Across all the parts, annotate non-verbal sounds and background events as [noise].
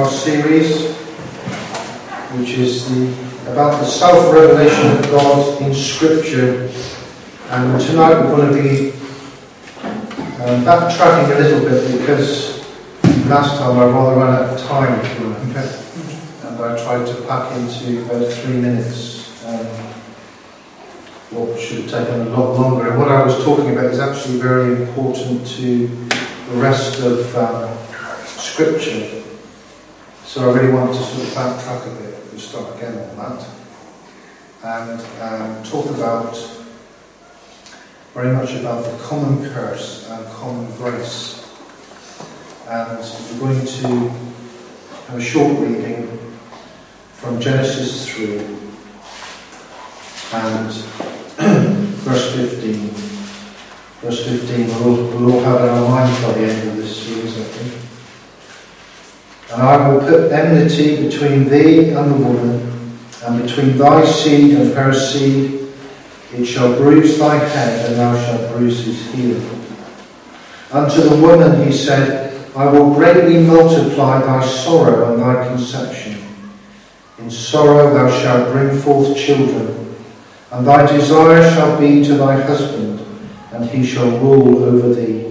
our series, which is the, about the self-revelation of God in Scripture. And tonight we're going to be um, backtracking a little bit because last time I rather ran out of time, and I tried to pack into about three minutes. Um, what should have taken a lot longer. And what I was talking about is actually very important to the rest of um, Scripture. So I really want to sort of backtrack a bit and start again on that. And um, talk about very much about the common curse and common grace. And we're going to have a short reading from Genesis 3 and [clears throat] verse 15. Verse 15, we'll, we'll all have it in our minds by the end of this series, I think. And I will put enmity between thee and the woman, and between thy seed and her seed. It shall bruise thy head, and thou shalt bruise his heel. Unto the woman he said, I will greatly multiply thy sorrow and thy conception. In sorrow thou shalt bring forth children, and thy desire shall be to thy husband and he shall rule over thee.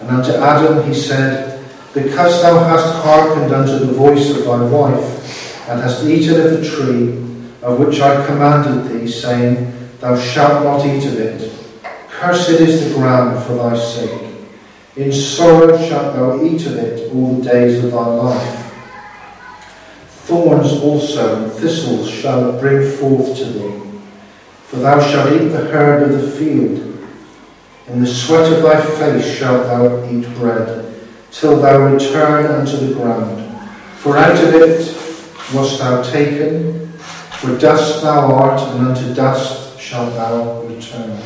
And unto Adam he said, Because thou hast hearkened unto the voice of thy wife, and hast eaten of the tree of which I commanded thee, saying, Thou shalt not eat of it, cursed is the ground for thy sake. In sorrow shalt thou eat of it all the days of thy life. Thorns also and thistles shall it bring forth to thee, for thou shalt eat the herb of the field. In the sweat of thy face shalt thou eat bread, till thou return unto the ground. For out of it wast thou taken, for dust thou art, and unto dust shalt thou return.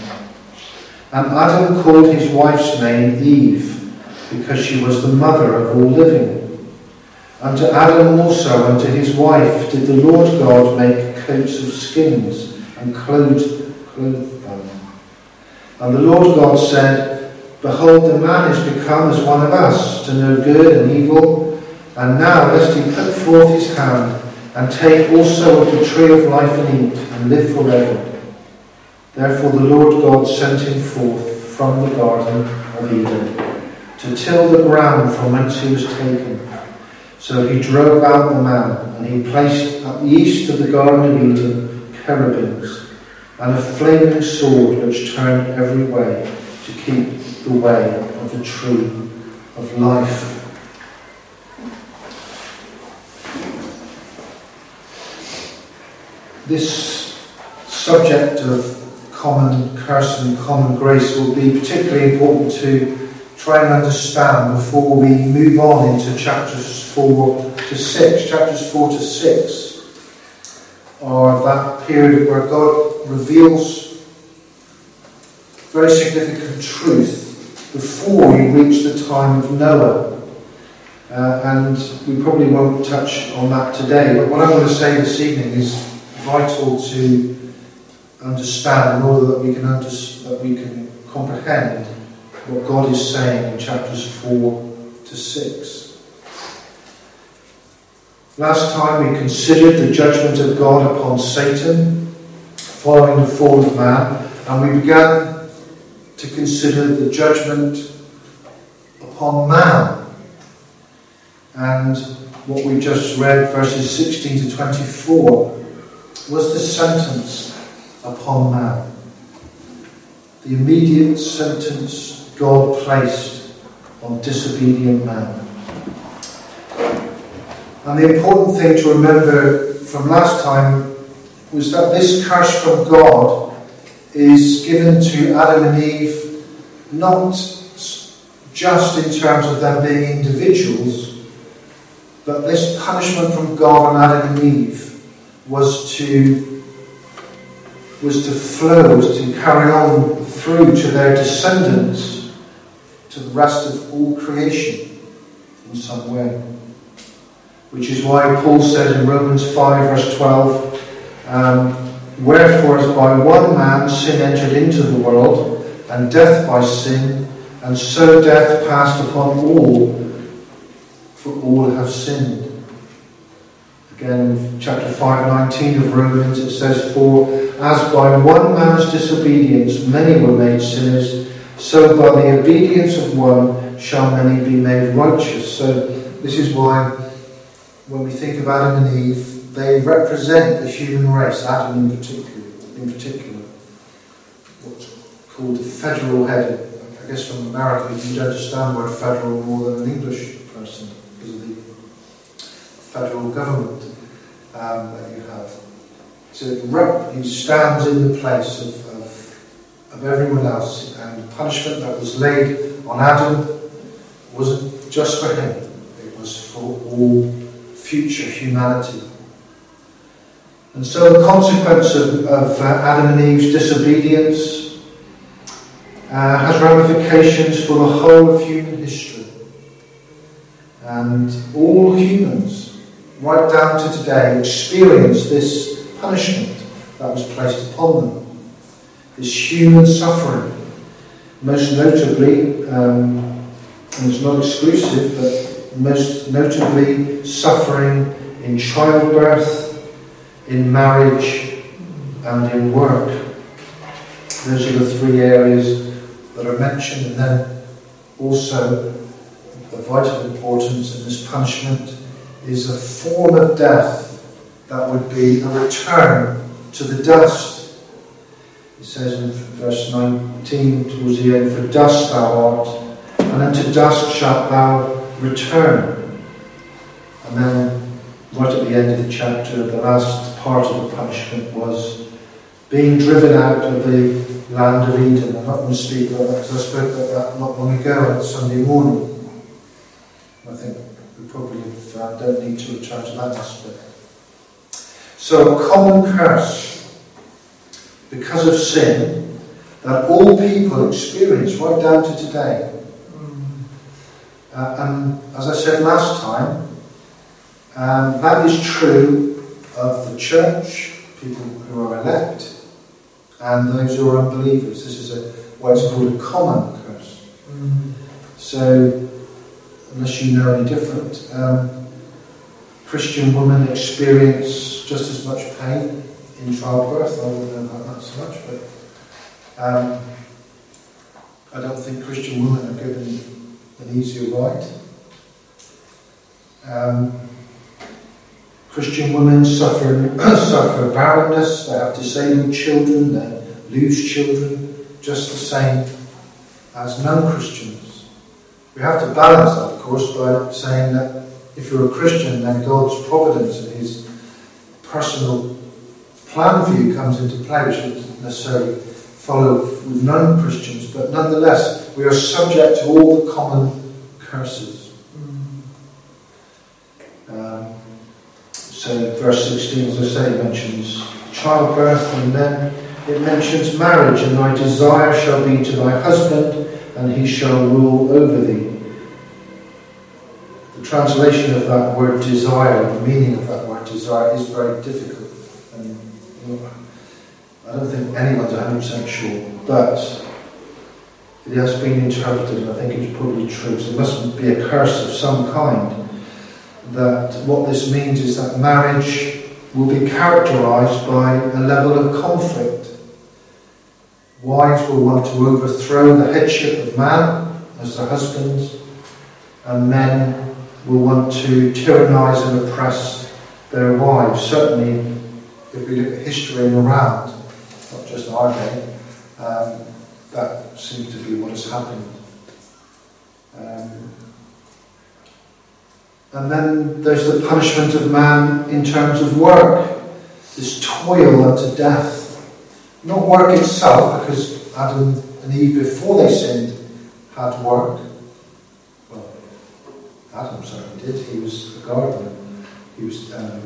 And Adam called his wife's name Eve, because she was the mother of all living. Unto Adam also, unto his wife, did the Lord God make coats of skins, and clothed, clothed and the Lord God said, Behold, the man is become as one of us, to know good and evil. And now lest he put forth his hand, and take also of the tree of life and eat, and live forever. Therefore the Lord God sent him forth from the garden of Eden, to till the ground from whence he was taken. So he drove out the man, and he placed at the east of the garden of Eden cherubims and a flaming sword which turned every way to keep the way of the tree of life. This subject of common curse and common grace will be particularly important to try and understand before we move on into chapters 4 to 6. Chapters 4 to 6 are that period where God reveals very significant truth before we reach the time of Noah. Uh, and we probably won't touch on that today, but what I want to say this evening is vital to understand in order that we can, under- that we can comprehend what God is saying in chapters 4 to 6. Last time we considered the judgment of God upon Satan following the fall of man, and we began to consider the judgment upon man. And what we just read, verses 16 to 24, was the sentence upon man. The immediate sentence God placed on disobedient man. And the important thing to remember from last time was that this curse from God is given to Adam and Eve not just in terms of them being individuals, but this punishment from God on Adam and Eve was to was to flow, was to carry on through to their descendants, to the rest of all creation in some way. Which is why Paul said in Romans 5, verse 12, um, Wherefore, by one man sin entered into the world, and death by sin, and so death passed upon all, for all have sinned. Again, chapter 5, 19 of Romans, it says, For as by one man's disobedience many were made sinners, so by the obedience of one shall many be made righteous. So this is why when we think of Adam and Eve, they represent the human race, Adam in particular, in particular. What's called the federal head. I guess from America you don't understand the word federal more than an English person because of the federal government um, that you have. So he stands in the place of, of, of everyone else, and the punishment that was laid on Adam wasn't just for him, it was for all future humanity. And so the consequence of, of uh, Adam and Eve's disobedience uh, has ramifications for the whole of human history. And all humans, right down to today, experience this punishment that was placed upon them. This human suffering. Most notably, um, and it's not exclusive, but most notably suffering in childbirth, in marriage, and in work. Those are the three areas that are mentioned, and then also of vital importance in this punishment is a form of death that would be a return to the dust. It says in verse 19 towards the end, For dust thou art, and unto dust shalt thou return. And then, right at the end of the chapter, the last part of the punishment was being driven out of the land of Eden. I'm not going to speak about that because I spoke about that not long ago on Sunday morning. I think we probably uh, don't need to return to that aspect. So, a common curse because of sin that all people experience right down to today. Uh, and as I said last time, um, that is true of the church, people who are elect, and those who are unbelievers. This is a, what is called a common curse. Mm. So, unless you know any different, um, Christian women experience just as much pain in childbirth. I don't know about that so much, but um, I don't think Christian women are given an easier ride. Um, Christian women suffer, [clears throat] suffer barrenness, they have disabled children, they lose children, just the same as non Christians. We have to balance that, of course, by saying that if you're a Christian, then God's providence and His personal plan for you comes into play, which doesn't necessarily follow with non Christians, but nonetheless, we are subject to all the common curses. Um, so, verse 16, as I say, mentions childbirth, and then it mentions marriage, and thy desire shall be to thy husband, and he shall rule over thee. The translation of that word desire, the meaning of that word desire, is very difficult. And I don't think anyone's 100% sure, but it has been interpreted, and I think it's probably true, so it must be a curse of some kind. That what this means is that marriage will be characterized by a level of conflict. Wives will want to overthrow the headship of man as their husbands, and men will want to tyrannize and oppress their wives. Certainly, if we look at history and around, not just our day, um, that seems to be what has happened. Um, and then there's the punishment of man in terms of work, this toil unto death. Not work itself, because Adam and Eve, before they sinned, had work. Well, Adam certainly did. He was a gardener. He was um,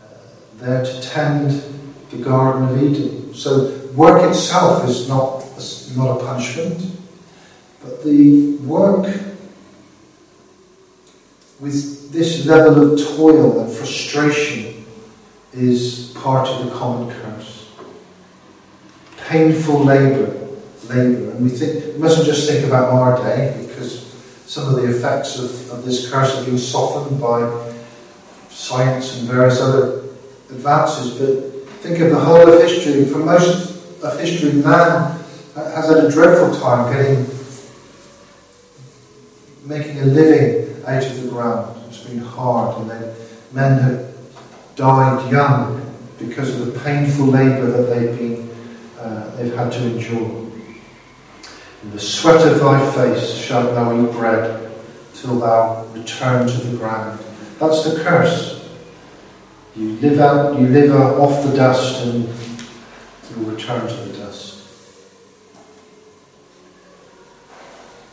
uh, there to tend the Garden of Eden. So work itself is not, is not a punishment, but the work with this level of toil and frustration is part of the common curse. Painful labour labour. And we think we mustn't just think about our day because some of the effects of, of this curse have been softened by science and various other advances, but think of the whole of history. For most of history, man has had a dreadful time getting making a living out of the ground. It's been hard, and then men have died young because of the painful labour that they've been uh, they've had to endure. In the sweat of thy face shalt thou eat bread till thou return to the ground. That's the curse. You live out, you live off the dust, and you'll return to the dust.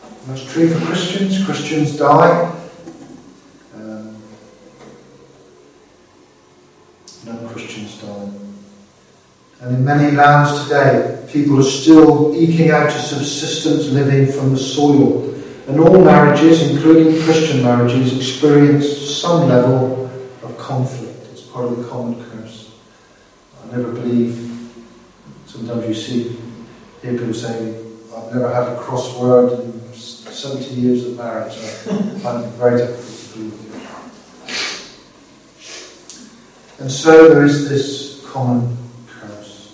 And that's true for Christians. Christians die. Non-Christians die. And in many lands today, people are still eking out a subsistence living from the soil. And all marriages, including Christian marriages, experience some level of conflict. It's part of the common curse. I never believe, sometimes you see, hear people say, I've never had a crossword in 70 years of marriage. [laughs] I find it very difficult to believe. And so there is this common curse.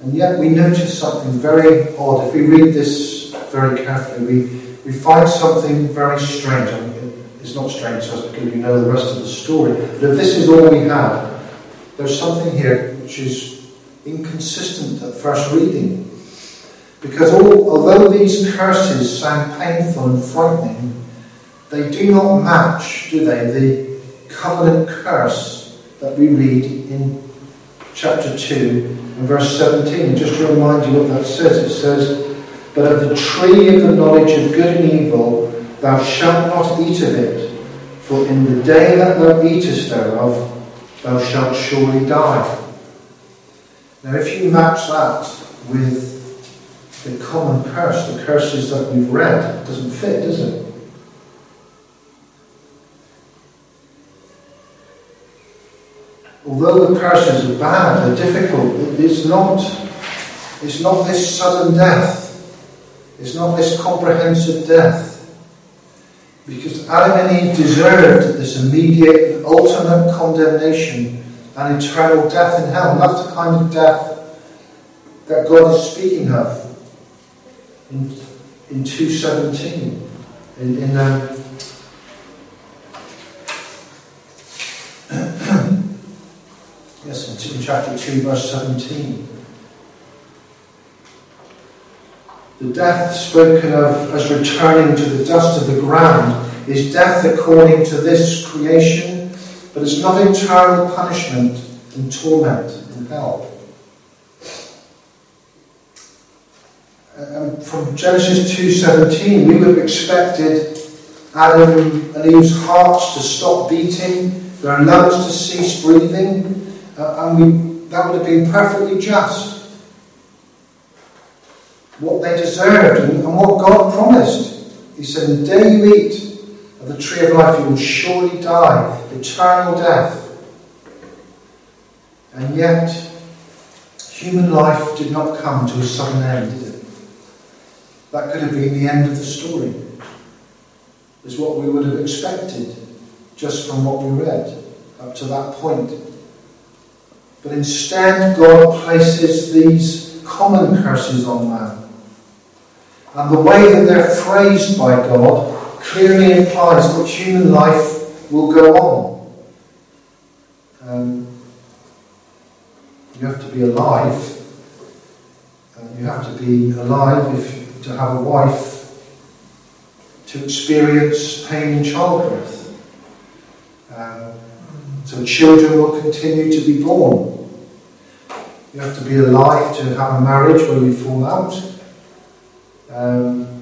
And yet we notice something very odd. If we read this very carefully, we, we find something very strange. I mean, it's not strange to us because we know the rest of the story. But if this is all we have, there's something here which is inconsistent at first reading. Because all, although these curses sound painful and frightening, they do not match, do they, the covenant curse that we read in chapter 2 and verse 17. And just to remind you what that says, it says, But of the tree of the knowledge of good and evil thou shalt not eat of it, for in the day that thou eatest thereof thou shalt surely die. Now, if you match that with the common curse, the curses that we've read, it doesn't fit, does it? Although the curses are bad, they're difficult, it's not, it's not this sudden death. It's not this comprehensive death. Because Adam and Eve deserved this immediate, and ultimate condemnation and eternal death in hell. That's the kind of death that God is speaking of in, in 217. In, in um, yes, in chapter 2, verse 17. The death spoken of as returning to the dust of the ground is death according to this creation, but it's not eternal punishment and torment in hell. Um, from Genesis 2.17, we would have expected Adam and Eve's hearts to stop beating, their lungs to cease breathing, uh, and we, that would have been perfectly just what they deserved and, and what God promised. He said, The day you eat of the tree of life, you will surely die, eternal death. And yet, human life did not come to a sudden end, did it? That could have been the end of the story, is what we would have expected just from what we read up to that point. But instead, God places these common curses on man. And the way that they're phrased by God clearly implies that human life will go on. Um, you have to be alive. Uh, you have to be alive if, to have a wife, to experience pain in childbirth. Um, so children will continue to be born. You have to be alive to have a marriage where you fall out. Um,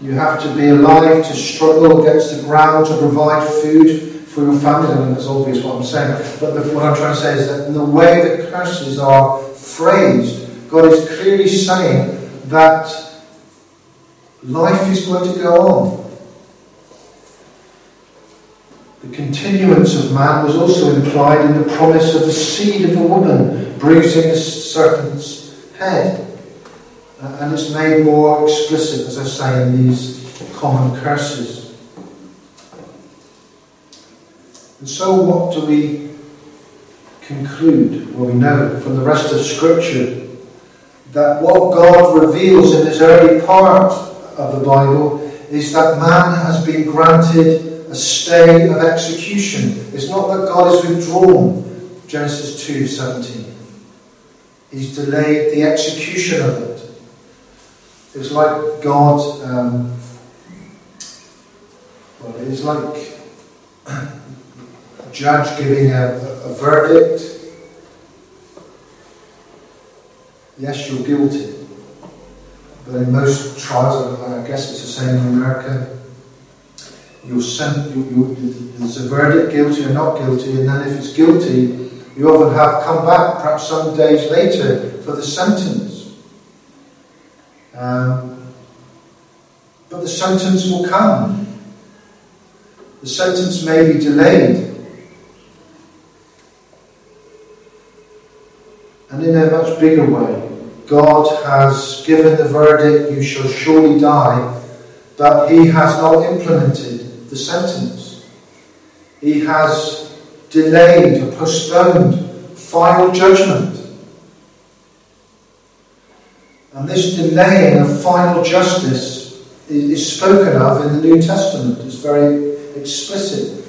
you have to be alive to struggle against the ground to provide food for your family. I mean, that's obvious what I'm saying. But the, what I'm trying to say is that in the way that curses are phrased, God is clearly saying that life is going to go on. The continuance of man was also implied in the promise of the seed of the woman bruising the serpent's head. Uh, and it's made more explicit, as I say, in these common curses. And so, what do we conclude? Well, we know from the rest of Scripture that what God reveals in this early part of the Bible is that man has been granted a stay of execution. It's not that God is withdrawn, Genesis 2 17. He's delayed the execution of it. It's like God, um, well, it's like a judge giving a, a verdict. Yes, you're guilty. But in most trials, I guess it's the same in America, you're sent, you, you, there's a verdict, guilty or not guilty, and then if it's guilty, you often have come back, perhaps some days later, for the sentence. Um, but the sentence will come. The sentence may be delayed. And in a much bigger way, God has given the verdict, you shall surely die, but He has not implemented the sentence. He has delayed or postponed final judgment. And this delaying of final justice is spoken of in the New Testament. It's very explicit.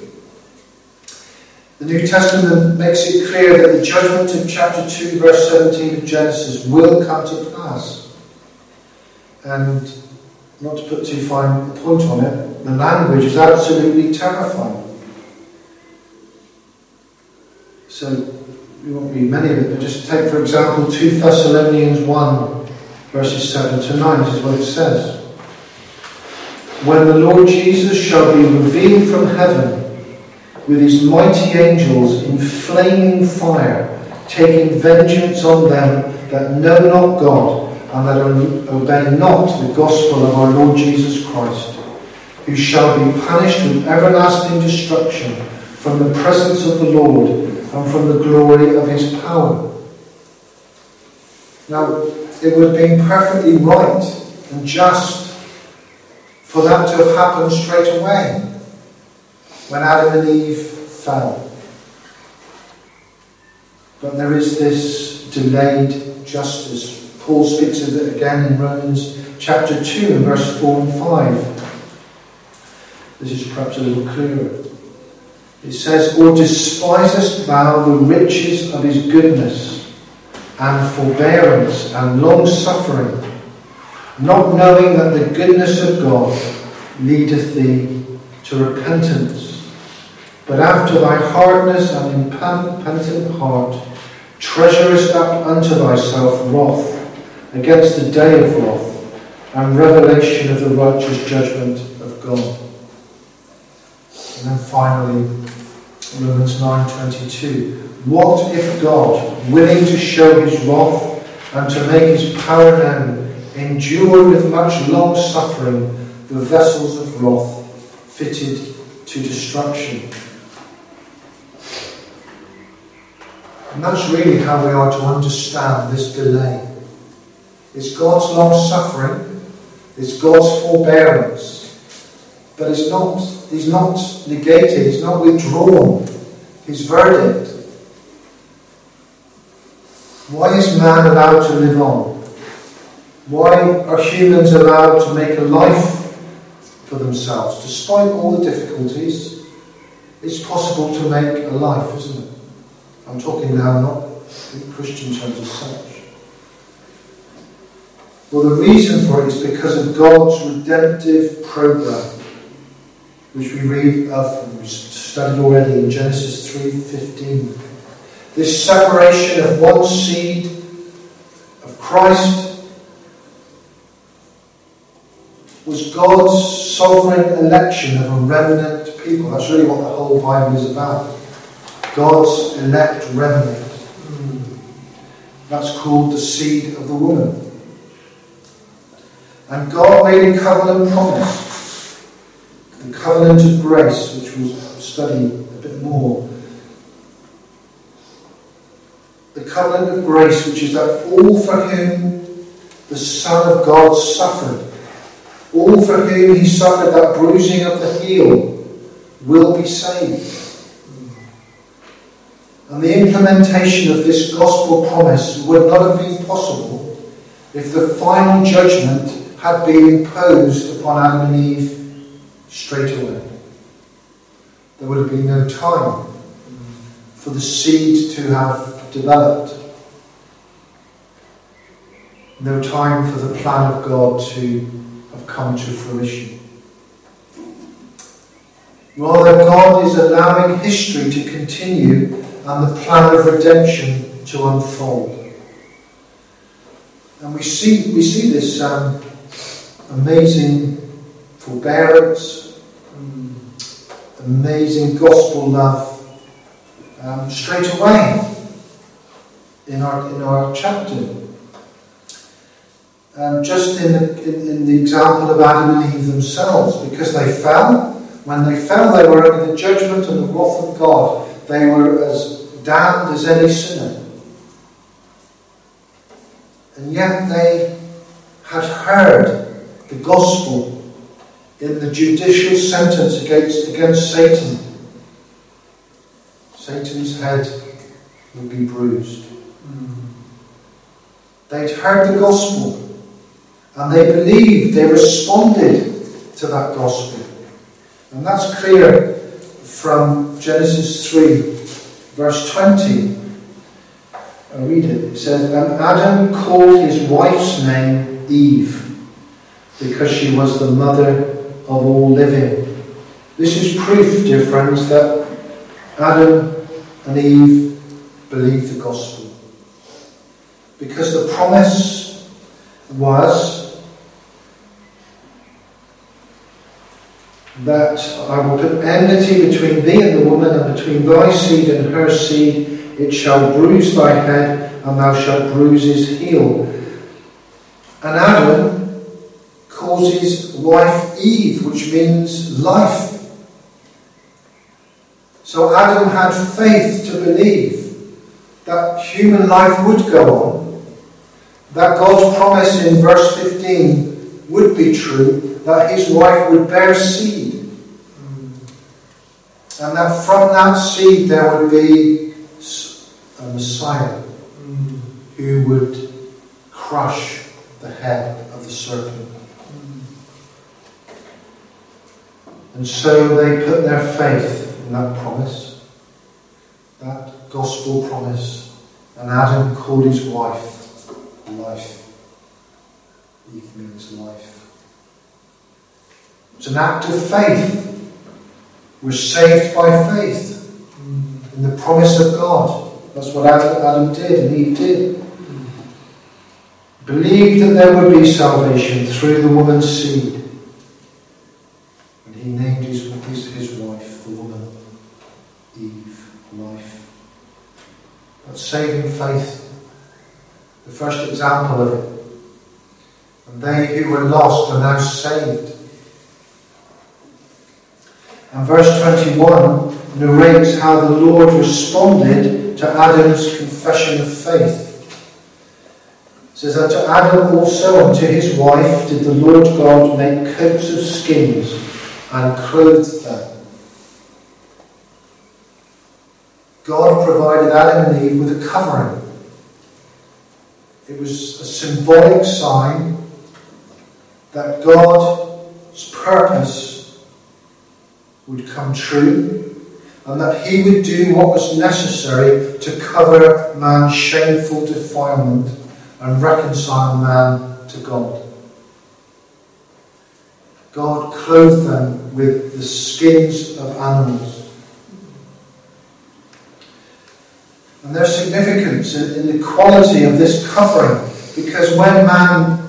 The New Testament makes it clear that the judgment of chapter 2, verse 17 of Genesis will come to pass. And not to put too fine a point on it, the language is absolutely terrifying. So, we won't read many of it, but just take, for example, 2 Thessalonians 1, verses 7 to 9. This is what it says. When the Lord Jesus shall be revealed from heaven with his mighty angels in flaming fire, taking vengeance on them that know not God and that obey not the gospel of our Lord Jesus Christ, who shall be punished with everlasting destruction from the presence of the Lord and from the glory of his power. Now, it would have been perfectly right and just for that to have happened straight away when Adam and Eve fell. But there is this delayed justice. Paul speaks of it again in Romans chapter 2 and verse 4 and 5. This is perhaps a little clearer. It says, Or despisest thou the riches of his goodness and forbearance and long suffering, not knowing that the goodness of God leadeth thee to repentance. But after thy hardness and impenitent heart, treasurest up unto thyself wrath against the day of wrath and revelation of the righteous judgment of God. And then finally, Romans 9.22. What if God, willing to show his wrath and to make his power known, endured with much long suffering the vessels of wrath fitted to destruction. And that's really how we are to understand this delay. It's God's long suffering, it's God's forbearance, but it's not, He's not negated, He's not withdrawn His verdict. Why is man allowed to live on? Why are humans allowed to make a life for themselves. Despite all the difficulties, it's possible to make a life, isn't it? I'm talking now not in Christian terms as such. Well, the reason for it is because of God's redemptive program, which we read of, we studied already in Genesis 3:15. This separation of one seed of Christ was God's sovereign election of a remnant people. That's really what the whole Bible is about. God's elect remnant. Hmm. That's called the seed of the woman. And God made a covenant promise. The covenant of grace, which we'll study a bit more. The covenant of grace, which is that all for whom the Son of God, suffered. All for whom he suffered that bruising of the heel will be saved. And the implementation of this gospel promise would not have been possible if the final judgment had been imposed upon Adam and Eve straight away. There would have been no time for the seed to have developed, no time for the plan of God to have come to fruition. Rather, God is allowing history to continue and the plan of redemption to unfold. And we see, we see this um, amazing forbearance, amazing gospel love um, straight away in our, in our chapter. Um, just in the, in, in the example of Adam and Eve themselves, because they fell. When they fell, they were under the judgment and the wrath of God. They were as damned as any sinner. And yet they had heard the gospel in the judicial sentence against, against Satan. Satan's head would be bruised. Hmm. They'd heard the gospel and they believed, they responded to that gospel. And that's clear from Genesis 3, verse 20. I read it. It says, And Adam called his wife's name Eve, because she was the mother of all living. This is proof, dear friends, that Adam and Eve believed the gospel. Because the promise was that I will put enmity between thee and the woman, and between thy seed and her seed. It shall bruise thy head, and thou shalt bruise his heel. And Adam calls his wife Eve, which means life. So Adam had faith to believe that human life would go on, that God's promise in verse 15 would be true, that his wife would bear seed. And that from that seed there would be a Messiah who would crush the head of the serpent. And so they put their faith in that promise, that gospel promise. And Adam called his wife life. Eve means life. It's an act of faith. We're saved by faith in the promise of God. That's what Adam did and Eve did. Believed that there would be salvation through the woman's seed. He named his, his, his wife, the woman, Eve, life. That's saving faith. The first example of it. And they who were lost are now saved. And verse 21 narrates how the Lord responded to Adam's confession of faith. It says, that to Adam also and to his wife did the Lord God make coats of skins and clothed them. God provided Adam and Eve with a covering. It was a symbolic sign that God's purpose would come true and that he would do what was necessary to cover man's shameful defilement and reconcile man to God. God clothed them with the skins of animals. And there's significance in, the quality of this covering, because when man,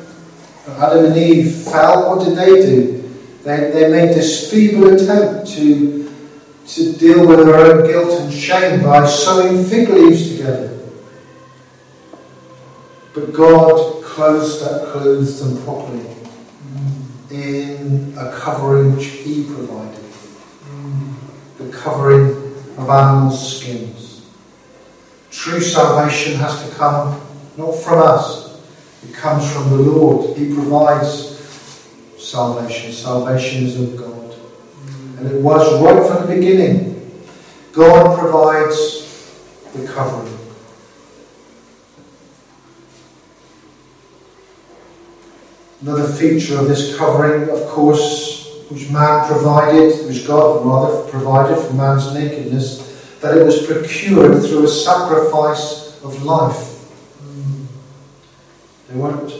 Adam and Eve, fell, what did they do? They, they made this feeble attempt to to deal with their own guilt and shame by sewing fig leaves together. But God clothes that clothes them properly in a covering He provided. The covering of animal skins. True salvation has to come not from us, It comes from the Lord. He provides salvation. Salvation is of God. And it was right from the beginning. God provides the covering. Another feature of this covering, of course, which man provided, which God rather provided for man's nakedness, that it was procured through a sacrifice of life. They weren't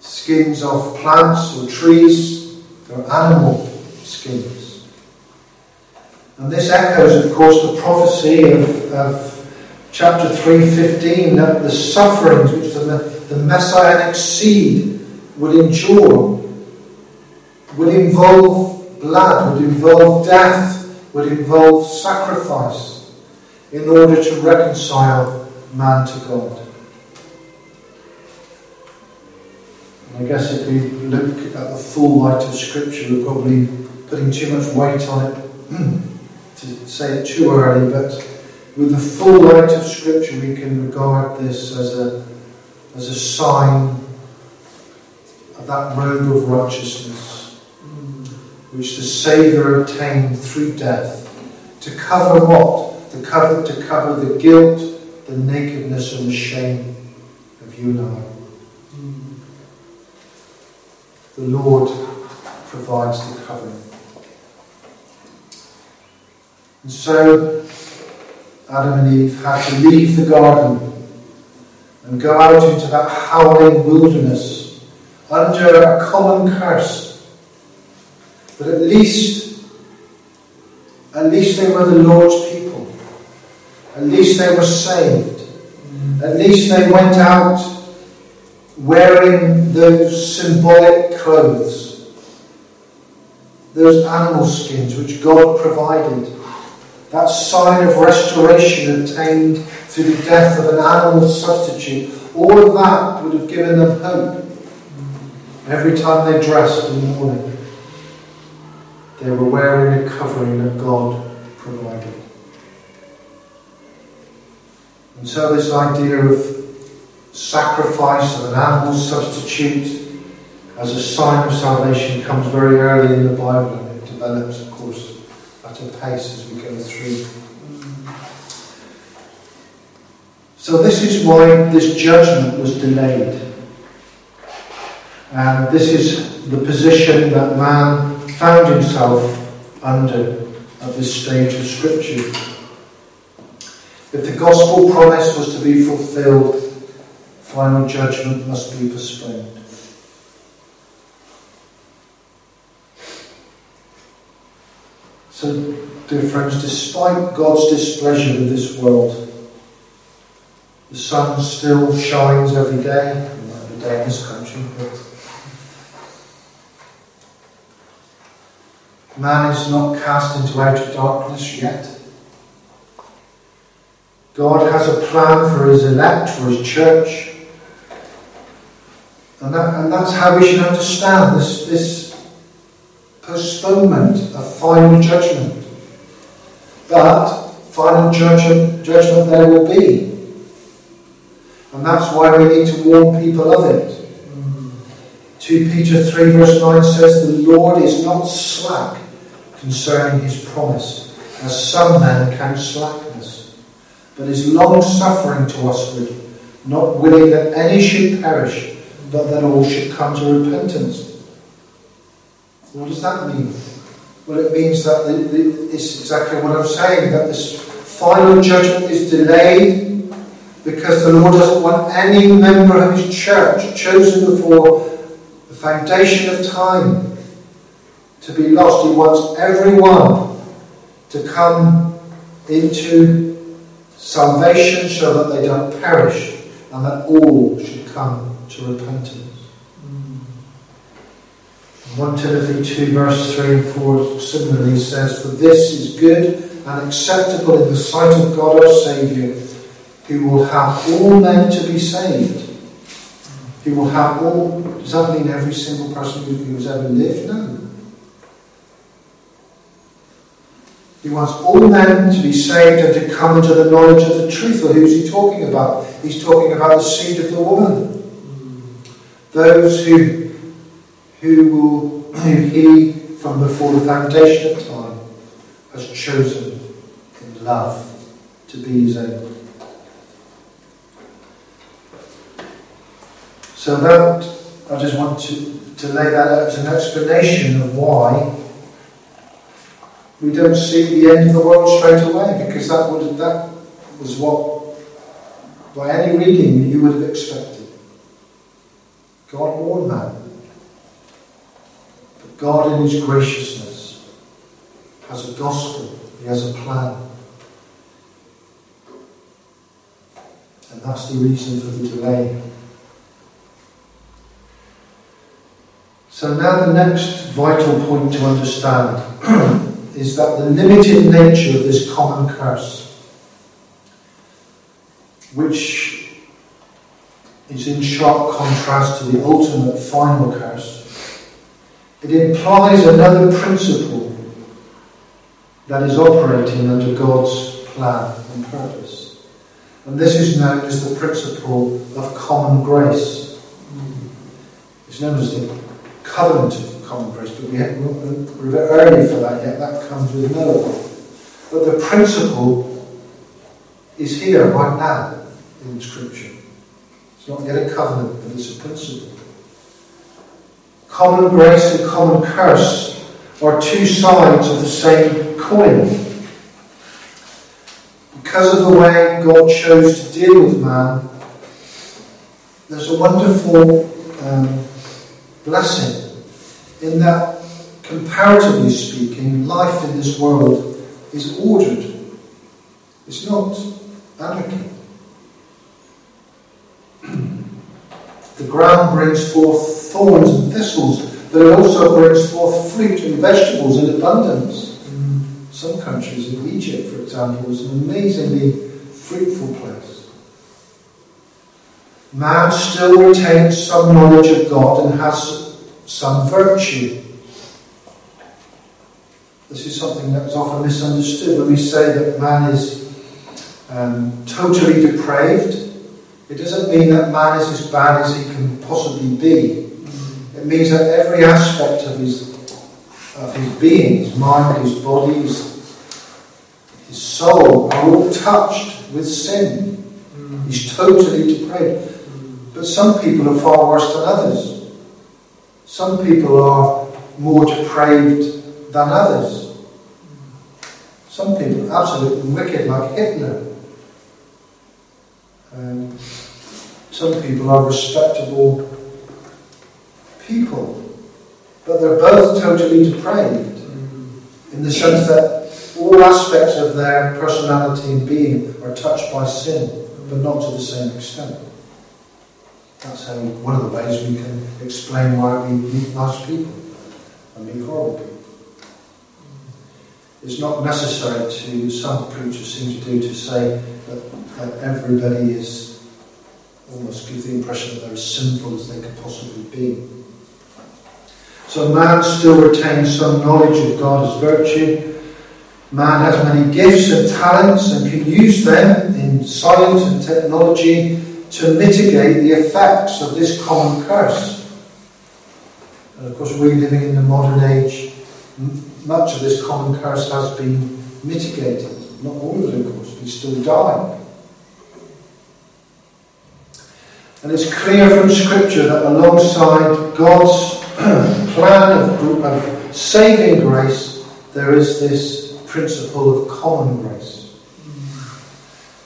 skins of plants or trees, they were animal skins. And this echoes, of course, the prophecy of, of chapter 3.15 that the sufferings which the, the messianic seed would endure would involve blood, would involve death, would involve sacrifice in order to reconcile man to God. I guess if we look at the full light of Scripture, we're probably putting too much weight on it [clears throat] to say it too early, but with the full light of Scripture, we can regard this as a, as a sign of that robe of righteousness which the Saviour obtained through death to cover what? To cover, to cover the guilt, the nakedness, and the shame of you and I. The Lord provides the covering. And so Adam and Eve had to leave the garden and go out into that howling wilderness under a common curse. But at least, at least they were the Lord's people. At least they were saved. At least they went out wearing those symbolic clothes, those animal skins which God provided, that sign of restoration obtained through the death of an animal substitute, all of that would have given them hope every time they dressed in the morning. They were wearing a covering that God provided. And so, this idea of sacrifice of an animal substitute as a sign of salvation comes very early in the Bible and it develops, of course, at a pace as we go through. So, this is why this judgment was delayed. And this is the position that man found himself under at this stage of Scripture. If the gospel promise was to be fulfilled, final judgment must be postponed. So, dear friends, despite God's displeasure with this world, the sun still shines every day, every day in this country, but man is not cast into outer darkness yet. God has a plan for his elect, for his church. And, that, and that's how we should understand this, this postponement of final judgment. But final judgment, judgment there will be. And that's why we need to warn people of it. Hmm. 2 Peter 3 verse 9 says, The Lord is not slack concerning his promise, as some men count slackness, but is long suffering to usward, not willing that any should perish, but that all should come to repentance. What does that mean? Well, it means that the, the, it's exactly what I'm saying, that this final judgment is delayed because the Lord doesn't want any member of His church chosen before the foundation of time to be lost. He wants everyone to come into salvation so that they don't perish and that all should come to repentance. Mm. 1 Timothy 2 verse 3 and 4 similarly says, For this is good and acceptable in the sight of God our Saviour, who will have all men to be saved. He will have all, does that mean every single person who has ever lived? No. He wants all men to be saved and to come into the knowledge of the truth. Well, who's he talking about? He's talking about the seed of the woman. Those who, who, will, who he, from before the foundation of time, has chosen in love to be his own. So that, I just want to, to lay that out as an explanation of why we don't see the end of the world straight away, because that would that was what, by any reading, you would have expected. God warned man. But God, in His graciousness, has a gospel, He has a plan. And that's the reason for the delay. So now the next vital point to understand [clears throat] is that the limited nature of this common curse, which is in sharp contrast to the ultimate final curse, it implies another principle that is operating under God's plan and purpose. And this is known as the principle of common grace. It's known as the covenant grace, but we have, we're a bit early for that yet. That comes with Noah. But the principle is here right now in Scripture. It's not yet a covenant, but it's a principle. Common grace and common curse are two sides of the same coin. Because of the way God chose to deal with man, there's a wonderful um, blessing in that, comparatively speaking, life in this world is ordered. It's not anarchy. [clears throat] the ground brings forth thorns and thistles, but it also brings forth fruit and vegetables in abundance. Mm. Some countries, in Egypt, for example, is an amazingly fruitful place. Man still retains some knowledge of God and has some virtue. This is something that is often misunderstood when we say that man is um, totally depraved. It doesn't mean that man is as bad as he can possibly be. Mm. It means that every aspect of his of his being, his mind, his body, his, his soul, are all touched with sin. Mm. He's totally depraved. Mm. But some people are far worse than others. Some people are more depraved than others. Some people are absolutely wicked, like Hitler. And some people are respectable people. But they're both totally depraved in the sense that all aspects of their personality and being are touched by sin, but not to the same extent. That's how one of the ways we can explain why we meet nice people and meet horrible people. It's not necessary to, some preachers seem to do, to say that, that everybody is, almost give the impression that they're as sinful as they could possibly be. So man still retains some knowledge of God as virtue. Man has many gifts and talents and can use them in science and technology to mitigate the effects of this common curse. And of course, we're living in the modern age, much of this common curse has been mitigated. Not all of it, of course, we still die. And it's clear from Scripture that alongside God's [clears throat] plan of, of saving grace, there is this principle of common grace.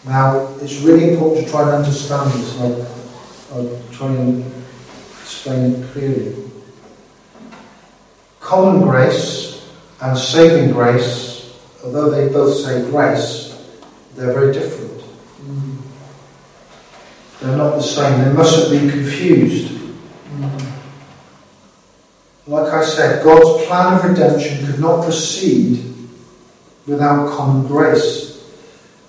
Now, it's really important to try and understand this, I'll, I'll try and explain it clearly. Common grace and saving grace, although they both say grace, they're very different. They're not the same. They mustn't be confused. Like I said, God's plan of redemption could not proceed without common grace.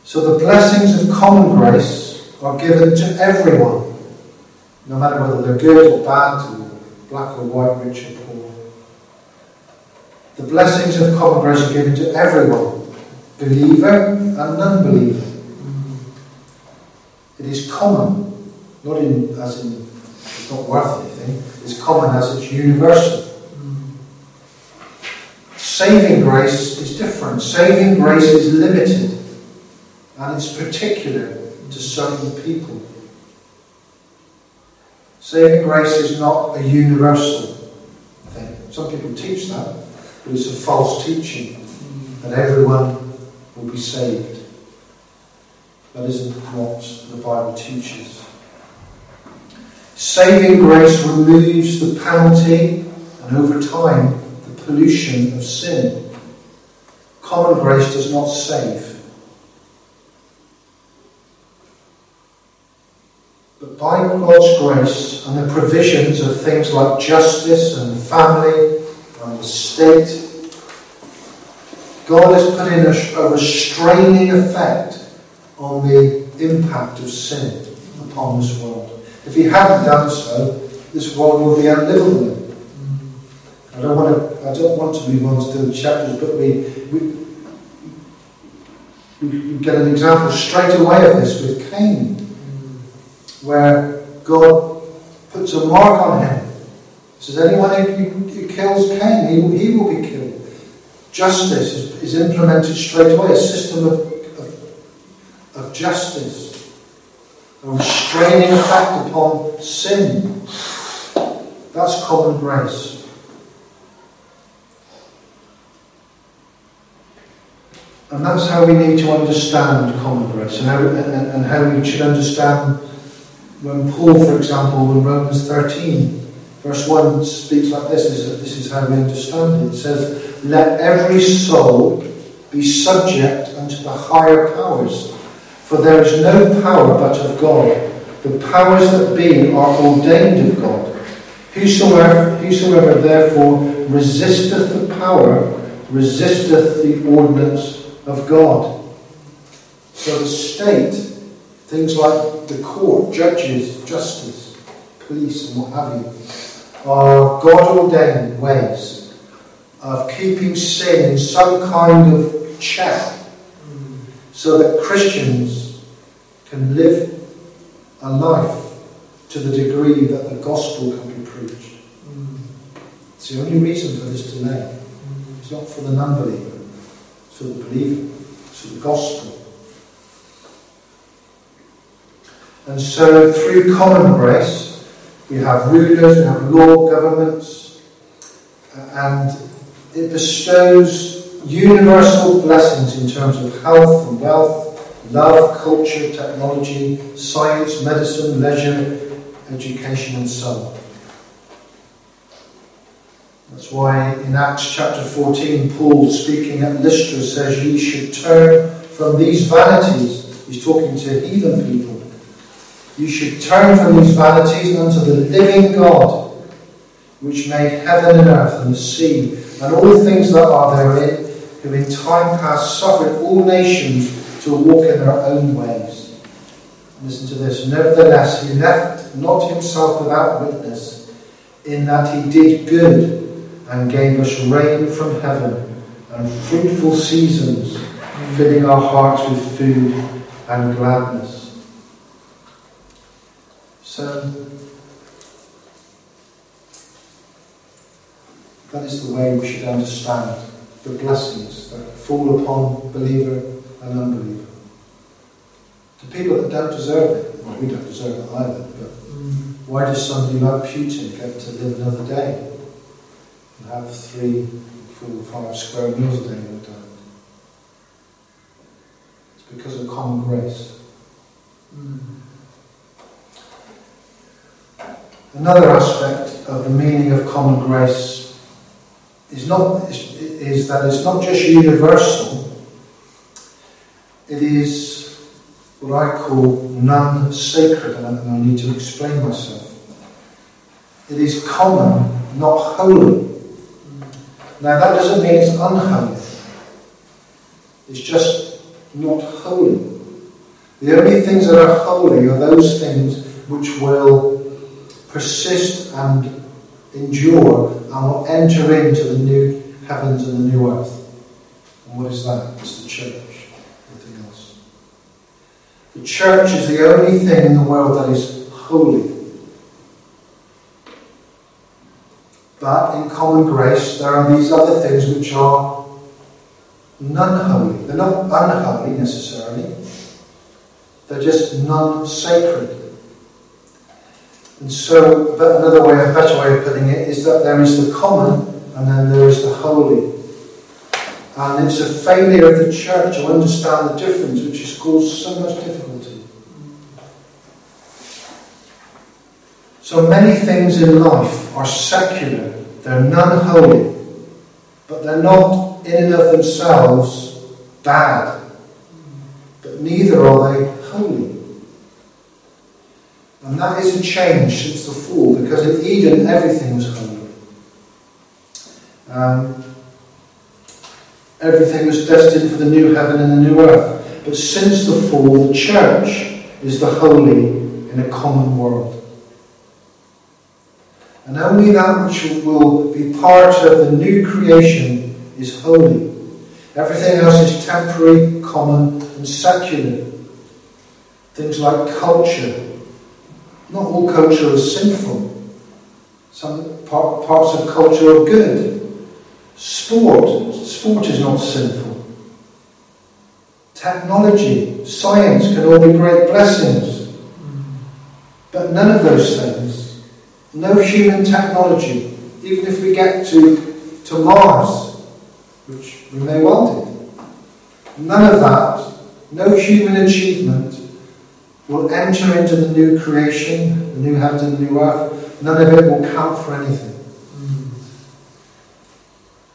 So the blessings of common grace are given to everyone, no matter whether they're good or bad, or black or white, rich or poor. The blessings of common grace are given to everyone, believer and non believer. It is common, not in, as in it's not worth anything. It's common as it's universal. Saving grace is different. Saving grace is limited and it's particular to certain people. Saving grace is not a universal thing. Some people teach that, but it's a false teaching that everyone will be saved. That isn't what the Bible teaches. Saving grace removes the penalty and over time the pollution of sin. Common grace does not save. But by God's grace and the provisions of things like justice and family and the state, God has put in a, a restraining effect on the impact of sin upon this world. If He hadn't done so, this world would be unlivable. I don't want to. I don't want to move on to the chapters, but we, we we get an example straight away of this with Cain where God puts a mark on him. He says, anyone who, kills Cain, he, he, will be killed. Justice is, is implemented straight away, a system of, of, of justice, a restraining effect upon sin. That's common grace. And that's how we need to understand common grace and how, and, and how we should understand when Paul, for example, in Romans 13, verse 1 speaks like this, this is how we understand it. It says, Let every soul be subject unto the higher powers, for there is no power but of God. The powers that be are ordained of God. Whosoever, whosoever therefore resisteth the power, resisteth the ordinance of God. So the state, things like the court, judges, justice, police, and what have you, are God ordained ways of keeping sin in some kind of check so that Christians can live a life to the degree that the gospel can be preached. It's the only reason for this delay. It's not for the non believer, it's for the believer, it's for the gospel. And so, through common grace, we have rulers, we have law governments, uh, and it bestows universal blessings in terms of health and wealth, love, culture, technology, science, medicine, leisure, education, and so on. That's why in Acts chapter 14, Paul, speaking at Lystra, says, Ye should turn from these vanities. He's talking to heathen people you should turn from these vanities unto the living God, which made heaven and earth and the sea, and all things that are therein, who in time past suffered all nations to walk in their own ways. Listen to this. Nevertheless, he left not himself without witness, in that he did good and gave us rain from heaven and fruitful seasons, filling our hearts with food and gladness. So that is the way we should understand the blessings that fall upon believer and unbeliever. To people that don't deserve it, well, we don't deserve it either, but why does somebody like Putin get to live another day and have three, four, five square meals a day day? It's because of common grace. Mm. Another aspect of the meaning of common grace is, not, is, is that it's not just universal, it is what I call non sacred, and I need to explain myself. It is common, not holy. Now, that doesn't mean it's unholy, it's just not holy. The only things that are holy are those things which will persist and endure and will enter into the new heavens and the new earth. And what is that? It's the church. Nothing else. The church is the only thing in the world that is holy. But in common grace, there are these other things which are non holy. They're not unholy necessarily, they're just non sacred. And so, but another way, a better way of putting it, is that there is the common and then there is the holy. And it's a failure of the church to understand the difference, which has caused so much difficulty. So many things in life are secular, they're non holy, but they're not in and of themselves bad. But neither are they holy. And that is a change since the fall, because in Eden everything was holy. Um, everything was destined for the new heaven and the new earth. But since the fall, the church is the holy in a common world. And only that which will be part of the new creation is holy. Everything else is temporary, common, and secular. Things like culture. Not all culture is sinful. Some parts of culture are good. Sport. Sport is not sinful. Technology, science can all be great blessings. But none of those things no human technology, even if we get to, to Mars, which we may want it. None of that, no human achievement will enter into the new creation, the new heavens and the new earth. None of it will count for anything.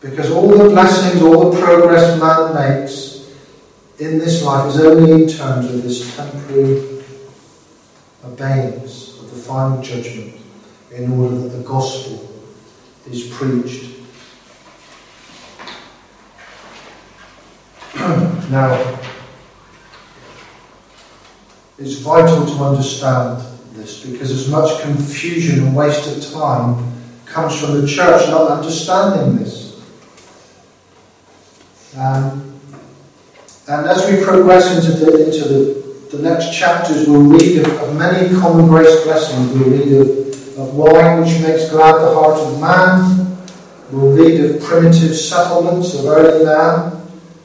Because all the blessings, all the progress man makes in this life is only in terms of this temporary abeyance of the final judgment in order that the gospel is preached. [clears throat] now, it's vital to understand this because as much confusion and waste of time comes from the church not understanding this. Um, and as we progress into the, into the, the next chapters, we'll read of, of many common grace blessings. We'll read of of wine which makes glad the heart of man. We'll read of primitive settlements of early man,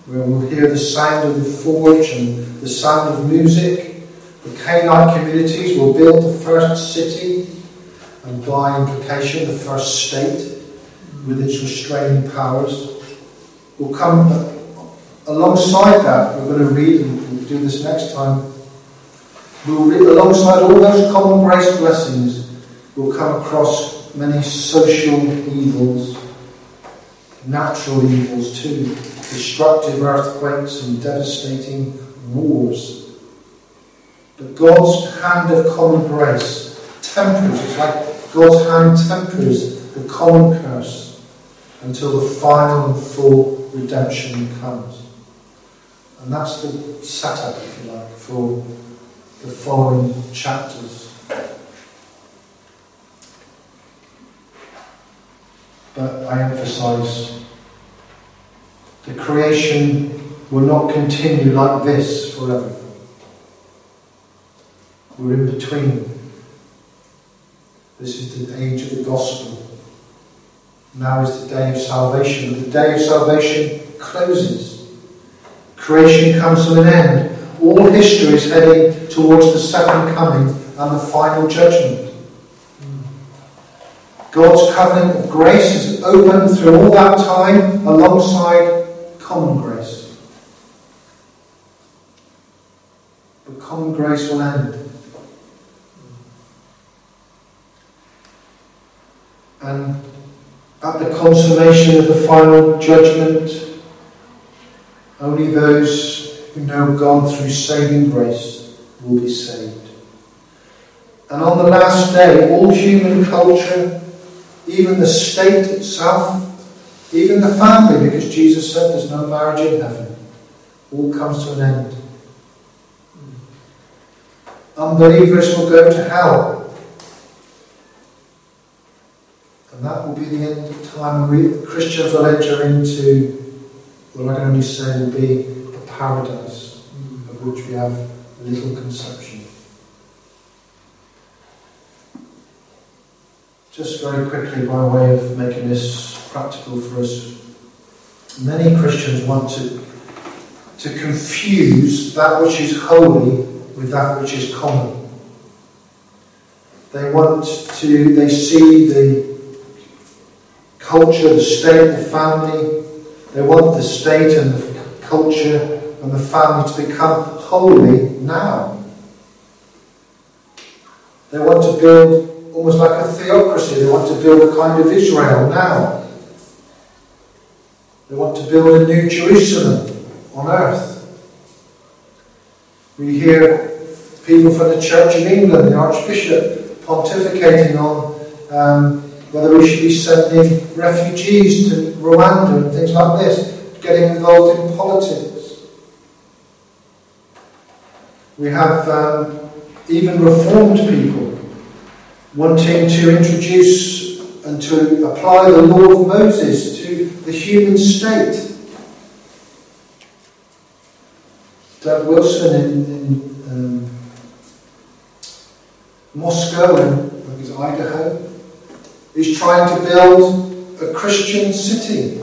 where we'll hear the sound of the forge and the sound of music. The Cainite communities will build the first city, and by implication, the first state with its restraining powers. We'll come alongside that, we're going to read, and we'll do this next time. We'll read alongside all those common grace blessings we'll come across many social evils, natural evils too, destructive earthquakes and devastating wars. But God's hand of common grace tempers, it's like God's hand tempers the common curse until the final and full redemption comes. And that's the setup, if you like, for the following chapters. but I emphasize the creation will not continue like this forever. We're in between. This is the age of the gospel. Now is the day of salvation. The day of salvation closes. Creation comes to an end. All history is heading towards the second coming and the final judgment. God's covenant of grace is open through all that time alongside common grace. But common grace will end. And at the consummation of the final judgment, only those who know God through saving grace will be saved. And on the last day, all human culture even the state itself, even the family, because Jesus said there's no marriage in heaven, all comes to an end. Unbelievers will go to hell. And that will be the end of time. We Christians will enter into what I can only say will be a paradise of which we have little conception. just very quickly, by way of making this practical for us, many Christians want to, to confuse that which is holy with that which is common. They want to, they see the culture, the state, the family, they want the state and the culture and the family to become holy now. They want to build almost like a theocracy. They want to build a kind of Israel now. They want to build a new Jerusalem on earth. We hear people from the Church of England, the Archbishop, pontificating on um, whether we should be sending refugees to Rwanda and things like this, getting involved in politics. We have um, even reformed people wanting to introduce and to apply the law of Moses to the human state. Doug Wilson in, in um, Moscow and Idaho is trying to build a Christian city.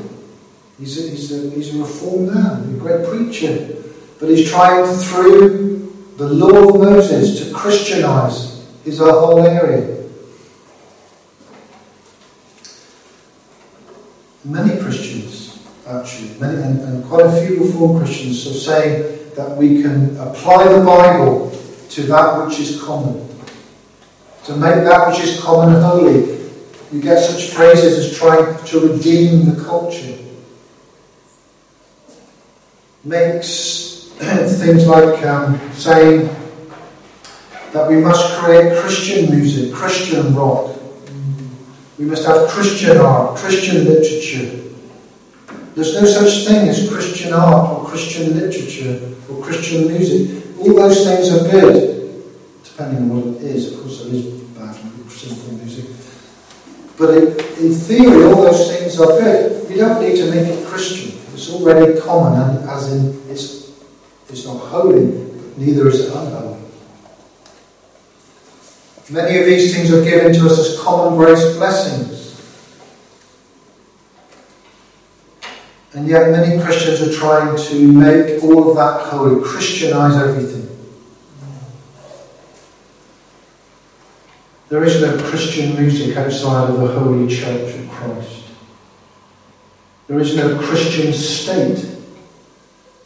He's a, he's a, he's a reformed man, a great preacher, but he's trying through the law of Moses to Christianize his whole area. many Christians, actually, many, and, and quite a few Reformed Christians, are saying that we can apply the Bible to that which is common. To make that which is common holy. You get such phrases as trying to redeem the culture. Makes [clears throat] things like um, saying that we must create Christian music, Christian rock, we must have Christian art, Christian literature. There's no such thing as Christian art or Christian literature or Christian music. All those things are good, depending on what it is. Of course, there is bad simple music. But in theory, all those things are good. We don't need to make it Christian. It's already common, and as in it's, it's not holy, but neither is it unholy. Many of these things are given to us as common grace blessings. And yet, many Christians are trying to make all of that holy, Christianize everything. There is no Christian music outside of the Holy Church of Christ. There is no Christian state.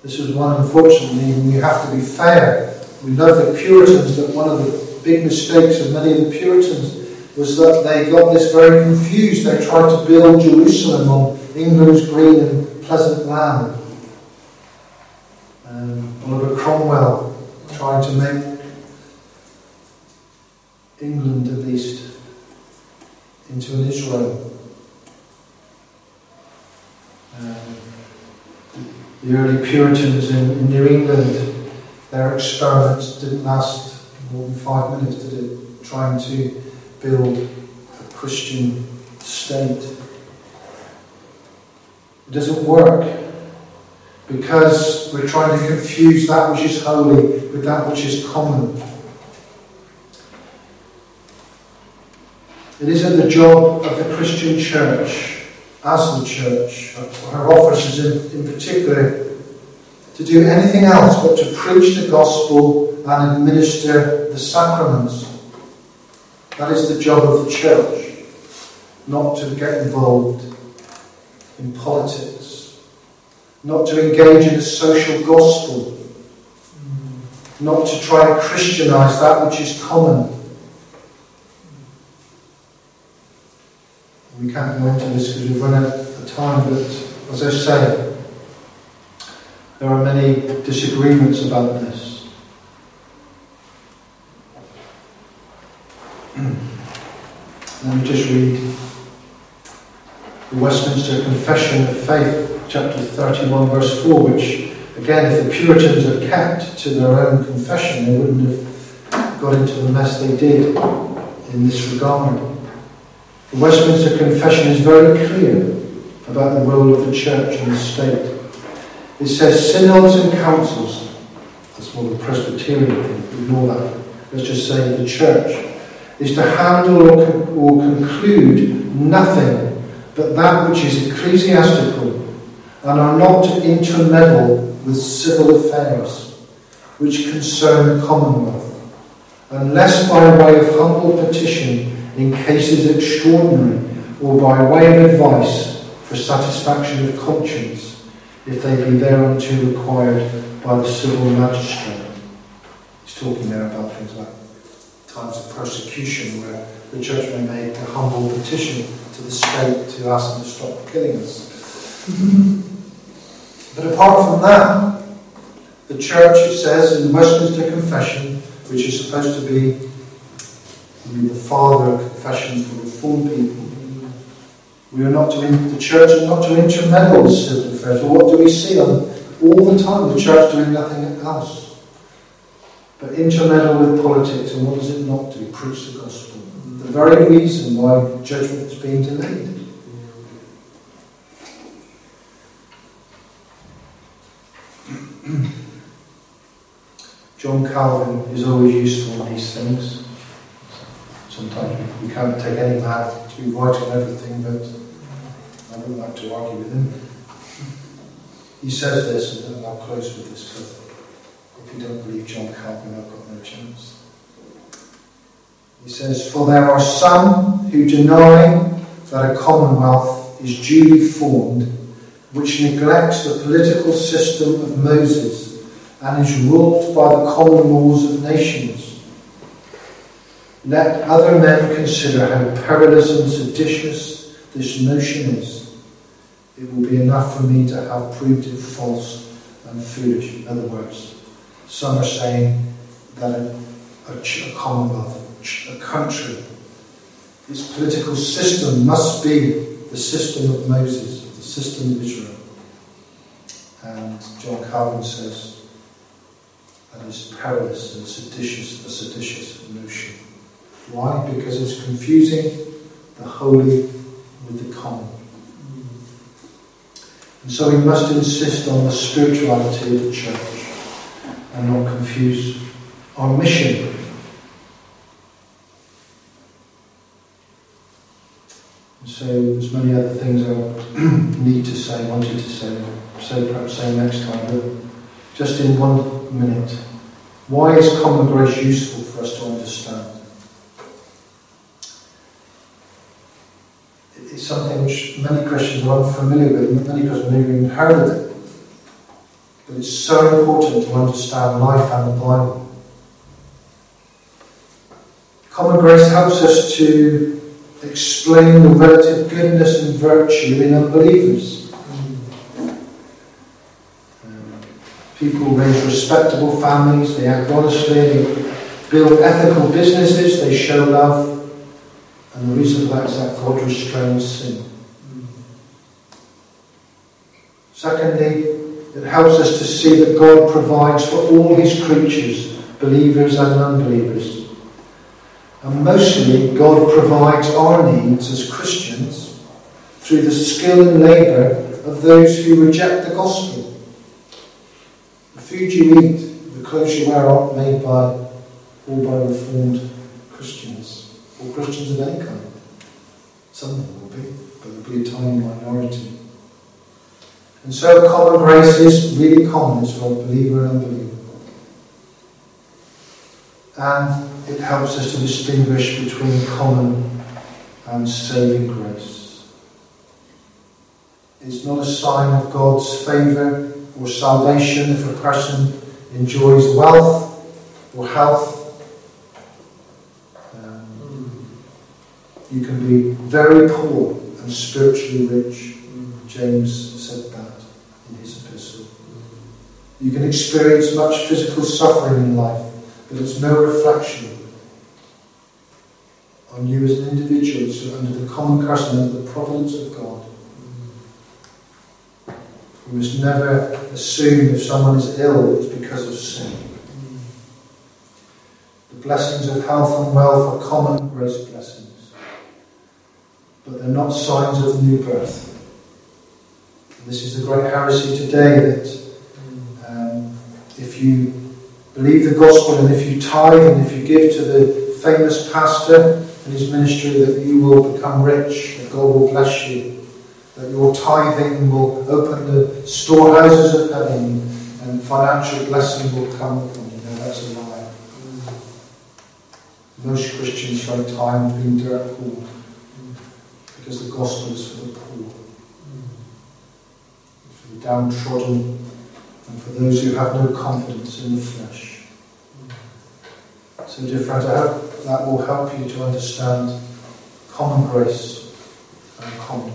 This is one, unfortunately, we have to be fair. We know the Puritans that one of the big mistakes of many of the Puritans was that they got this very confused. They tried to build Jerusalem on England's green and pleasant land. Um, Oliver Cromwell tried to make England, at least, into an Israel. Um, the early Puritans in, in New England, their experiments didn't last more than five minutes, did it? Trying to build a Christian state. It doesn't work because we're trying to confuse that which is holy with that which is common. It isn't the job of the Christian church, as the church, or her officers in, in particular, to do anything else but to preach the gospel and administer the sacraments. That is the job of the church, not to get involved in politics, not to engage in the social gospel, not to try and Christianize that which is common. We can't go into this because we've run out of time, but as I say, there are many disagreements about this. [clears throat] Let me just read the Westminster Confession of Faith, chapter 31, verse 4, which, again, if the Puritans had kept to their own confession, they wouldn't have got into the mess they did in this regard. The Westminster Confession is very clear about the role of the church and the state. It says synods and councils. That's more the Presbyterian thing. Ignore that. Let's just say the church is to handle or, con- or conclude nothing but that which is ecclesiastical and are not to intermeddle with civil affairs which concern the commonwealth, unless by way of humble petition in cases extraordinary or by way of advice for satisfaction of conscience, if they be thereunto required by the civil magistrate. He's talking there about things like times of persecution where the church may make a humble petition to the state to ask them to stop killing us. [laughs] but apart from that, the church, it says in the Westminster Confession, which is supposed to be the father of confession for reformed people, we are not to, the church is not to intermeddle with civil affairs. What do we see on, all the time? The church doing nothing else but intermeddle with politics. And what does it not do? Preach the gospel. The very reason why judgment is being delayed. [clears throat] John Calvin is always useful in these things. Sometimes we can't take any man to be right everything, but I would like to argue with him. He says this, and I'll close with this because if you don't believe John Calvin, I've got no chance. He says, For there are some who deny that a commonwealth is duly formed, which neglects the political system of Moses and is ruled by the common laws of nations. Let other men consider how perilous and seditious this notion is. It will be enough for me to have proved it false and foolish. In other words, some are saying that a, a, commonwealth, a country, its political system must be the system of Moses, the system of Israel. And John Calvin says, that is perilous and seditious, a seditious notion. Why? Because it's confusing the holy with the common. And so we must insist on the spirituality of the church and not confuse our mission. And so there's many other things I [clears throat] need to say, wanted to say, say perhaps say next time, but just in one minute. Why is common grace useful for us to understand? It's something which many Christians are unfamiliar with, many Christians have even heard of it. But it's so important to understand life and the Bible. Common grace helps us to explain the relative goodness and virtue in unbelievers. Um, people raise respectable families, they act honestly, they build ethical businesses, they show love. And the reason for that is that God restrains sin. Secondly, it helps us to see that God provides for all his creatures, believers and unbelievers. And mostly, God provides our needs as Christians through the skill and labour of those who reject the gospel The food you eat, the clothes you wear are made by all by reformed or Christians of any kind. Some of them will be, but there'll be a tiny minority. And so common grace is really common, it's for believer and unbeliever. And it helps us to distinguish between common and saving grace. It's not a sign of God's favour or salvation if a person enjoys wealth or health. You can be very poor and spiritually rich. James said that in his epistle. You can experience much physical suffering in life, but it's no reflection on you as an individual. It's under the common and under the providence of God. We must never assume if someone is ill, it's because of sin. The blessings of health and wealth are common grace blessings, but they're not signs of new birth. this is the great heresy today that um, if you believe the gospel and if you tithe and if you give to the famous pastor and his ministry that you will become rich, that God will bless you, that your tithing will open the storehouses of heaven and financial blessing will come upon you. No, that's a lie. Most Christians a time have dirt poor because the gospel is for the poor, for the downtrodden, and for those who have no confidence in the flesh. So, dear friends, I hope that will help you to understand common grace and common